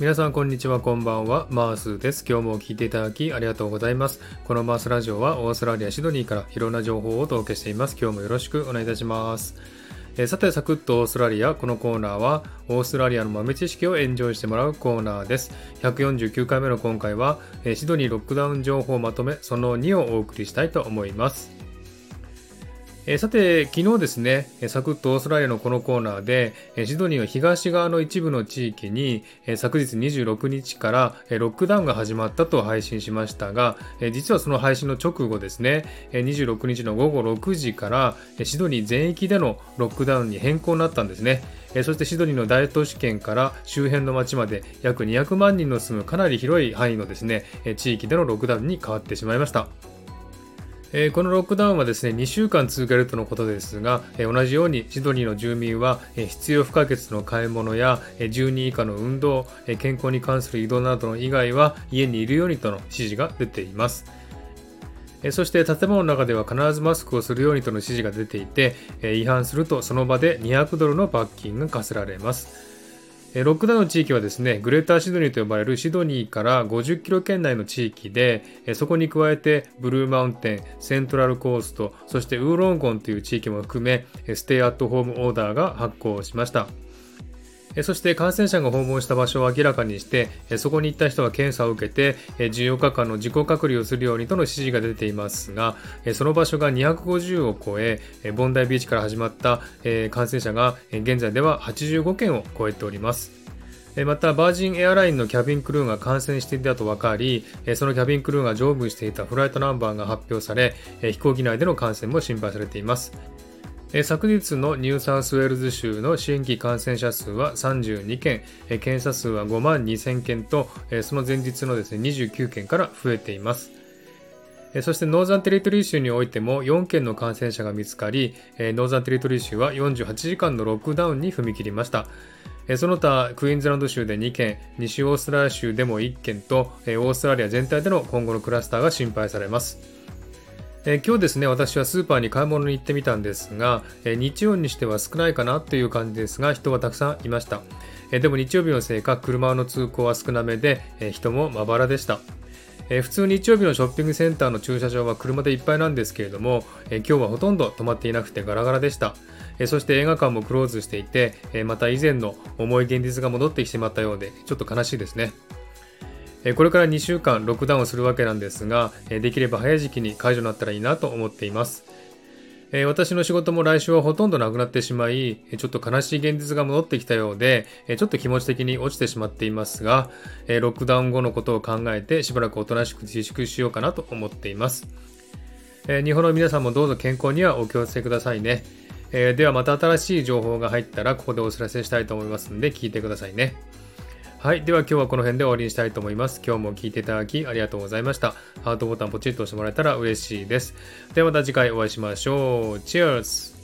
皆さんこんにちはこんばんは。マースです。今日も聞いていただきありがとうございます。このマースラジオはオーストラリアシドニーからいろんな情報をお届けしています。今日もよろしくお願いいたします。えさてサクッとオーストラリア。このコーナーはオーストラリアの豆知識をエンジョイしてもらうコーナーです。149回目の今回はえシドニーロックダウン情報をまとめその2をお送りしたいと思います。えさて、昨日ですね、サクッとオーストラリアのこのコーナーで、シドニーの東側の一部の地域に、昨日26日からロックダウンが始まったと配信しましたが、実はその配信の直後ですね、26日の午後6時からシドニー全域でのロックダウンに変更になったんですね。そしてシドニーの大都市圏から周辺の町まで約200万人の住むかなり広い範囲のですね、地域でのロックダウンに変わってしまいました。えー、このロックダウンはですね2週間続けるとのことですが、えー、同じようにシドニーの住民は、えー、必要不可欠の買い物や、え10人以下の運動、え健康に関する移動などの以外は家にいるようにとの指示が出ています。そして建物の中では必ずマスクをするようにとの指示が出ていて、違反するとその場で200ドルの罰金が課せられます。ロックダウンの地域はですね、グレーターシドニーと呼ばれるシドニーから50キロ圏内の地域で、そこに加えてブルーマウンテン、セントラルコースト、そしてウーロンゴンという地域も含め、ステイアットホームオーダーが発行しました。そして感染者が訪問した場所を明らかにして、そこに行った人は検査を受けて、14日間の自己隔離をするようにとの指示が出ていますが、その場所が250を超え、ボンダイビーチから始まった感染者が現在では85件を超えております。また、バージンエアラインのキャビンクルーが感染していたと分かり、そのキャビンクルーが乗務していたフライトナンバーが発表され、飛行機内での感染も心配されています。昨日のニューサウスウェールズ州の新規感染者数は32件、検査数は5万2000件と、その前日のですね29件から増えています。そしてノーザンテリトリー州においても4件の感染者が見つかり、ノーザンテリトリー州は48時間のロックダウンに踏み切りました。その他、クイーンズランド州で2件、西オーストラリア州でも1件と、オーストラリア全体での今後のクラスターが心配されます。えー、今日ですね、私はスーパーに買い物に行ってみたんですが、えー、日曜にしては少ないかなという感じですが、人はたくさんいました。え、でも日曜日のせいか、車の通行は少なめで、え人もまばらでした。え普通日曜日のショッピングセンターの駐車場は車でいっぱいなんですけれども、え今日はほとんど止まっていなくてガラガラでした。えそして映画館もクローズしていて、えまた以前の重い現実が戻ってきてしまったようで、ちょっと悲しいですね。これから2週間ロックダウンをするわけなんですが、できれば早い時期に解除になったらいいなと思っています。私の仕事も来週はほとんどなくなってしまい、ちょっと悲しい現実が戻ってきたようで、ちょっと気持ち的に落ちてしまっていますが、ロックダウン後のことを考えてしばらくおとなしく自粛しようかなと思っています。日本の皆さんもどうぞ健康にはお気をつけくださいね。ではまた新しい情報が入ったらここでお知らせしたいと思いますので聞いてくださいね。はい。では今日はこの辺で終わりにしたいと思います。今日も聞いていただきありがとうございました。ハートボタンポチッと押してもらえたら嬉しいです。ではまた次回お会いしましょう。Cheers!